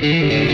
Mm-hmm.